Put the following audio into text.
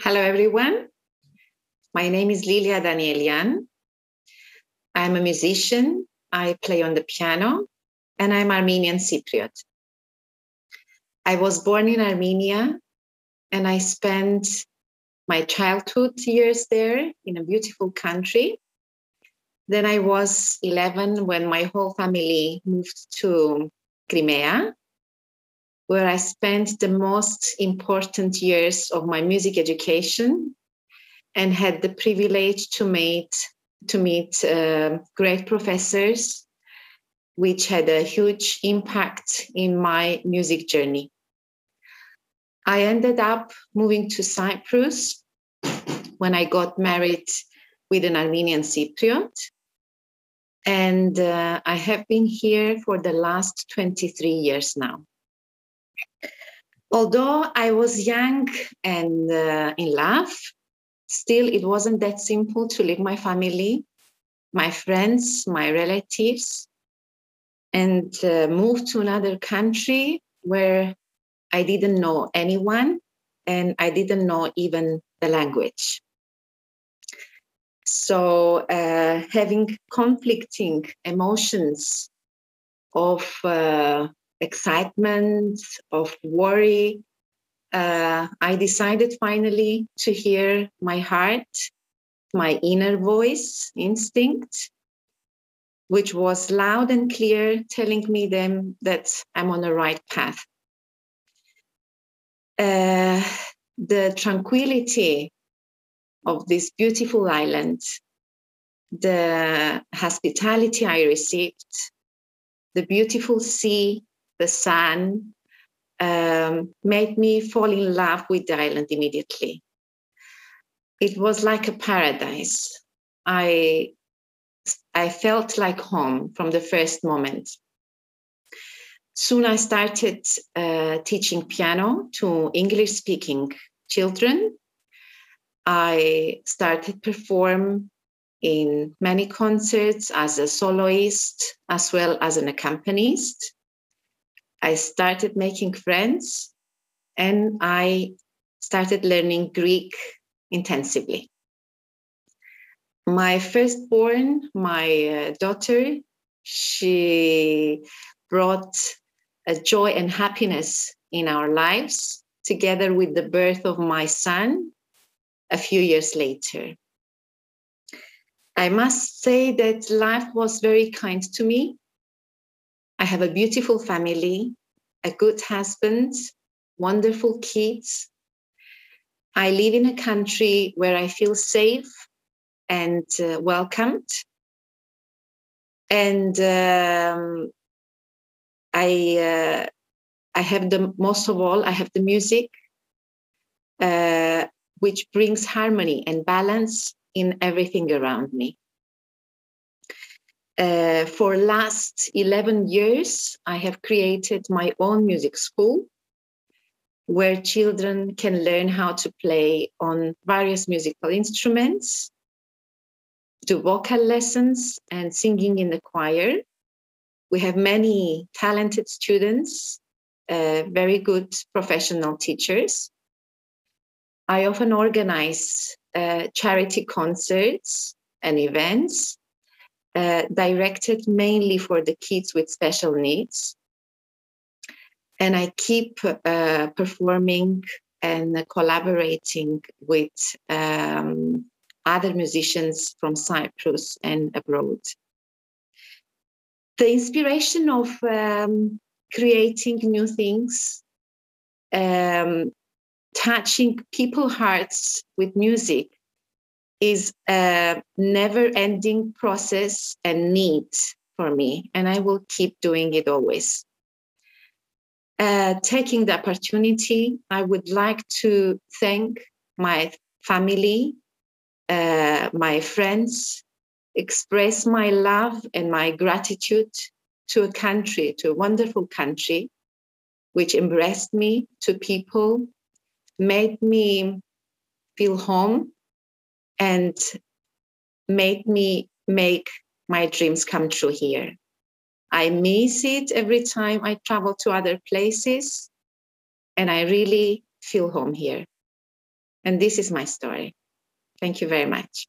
Hello, everyone. My name is Lilia Danielian. I'm a musician. I play on the piano, and I'm Armenian Cypriot. I was born in Armenia, and I spent my childhood years there in a beautiful country. Then I was 11 when my whole family moved to Crimea, where I spent the most important years of my music education and had the privilege to meet to meet uh, great professors, which had a huge impact in my music journey. I ended up moving to Cyprus when I got married with an Armenian Cypriot. And uh, I have been here for the last 23 years now. Although I was young and uh, in love, still it wasn't that simple to leave my family, my friends, my relatives, and uh, move to another country where I didn't know anyone and I didn't know even the language. So, uh, having conflicting emotions of uh, excitement, of worry, uh, I decided finally to hear my heart, my inner voice, instinct, which was loud and clear, telling me then that I'm on the right path. Uh, the tranquility of this beautiful island, the hospitality I received, the beautiful sea the sun, um, made me fall in love with the island immediately. It was like a paradise. I, I felt like home from the first moment. Soon I started uh, teaching piano to English speaking children. I started perform in many concerts as a soloist as well as an accompanist. I started making friends and I started learning Greek intensively. My firstborn, my uh, daughter, she brought a joy and happiness in our lives together with the birth of my son a few years later. I must say that life was very kind to me I have a beautiful family, a good husband, wonderful kids. I live in a country where I feel safe and uh, welcomed. And um, I, uh, I have the most of all, I have the music, uh, which brings harmony and balance in everything around me. Uh, for last 11 years, I have created my own music school where children can learn how to play on various musical instruments, do vocal lessons, and singing in the choir. We have many talented students, uh, very good professional teachers. I often organize uh, charity concerts and events uh, directed mainly for the kids with special needs. And I keep uh, performing and collaborating with um, other musicians from Cyprus and abroad. The inspiration of um, creating new things, um, touching people's hearts with music is a never ending process and need for me, and I will keep doing it always. Uh, taking the opportunity, I would like to thank my family, uh, my friends, express my love and my gratitude to a country, to a wonderful country, which embraced me, to people, made me feel home and made me make my dreams come true here. I miss it every time I travel to other places, and I really feel home here. And this is my story. Thank you very much.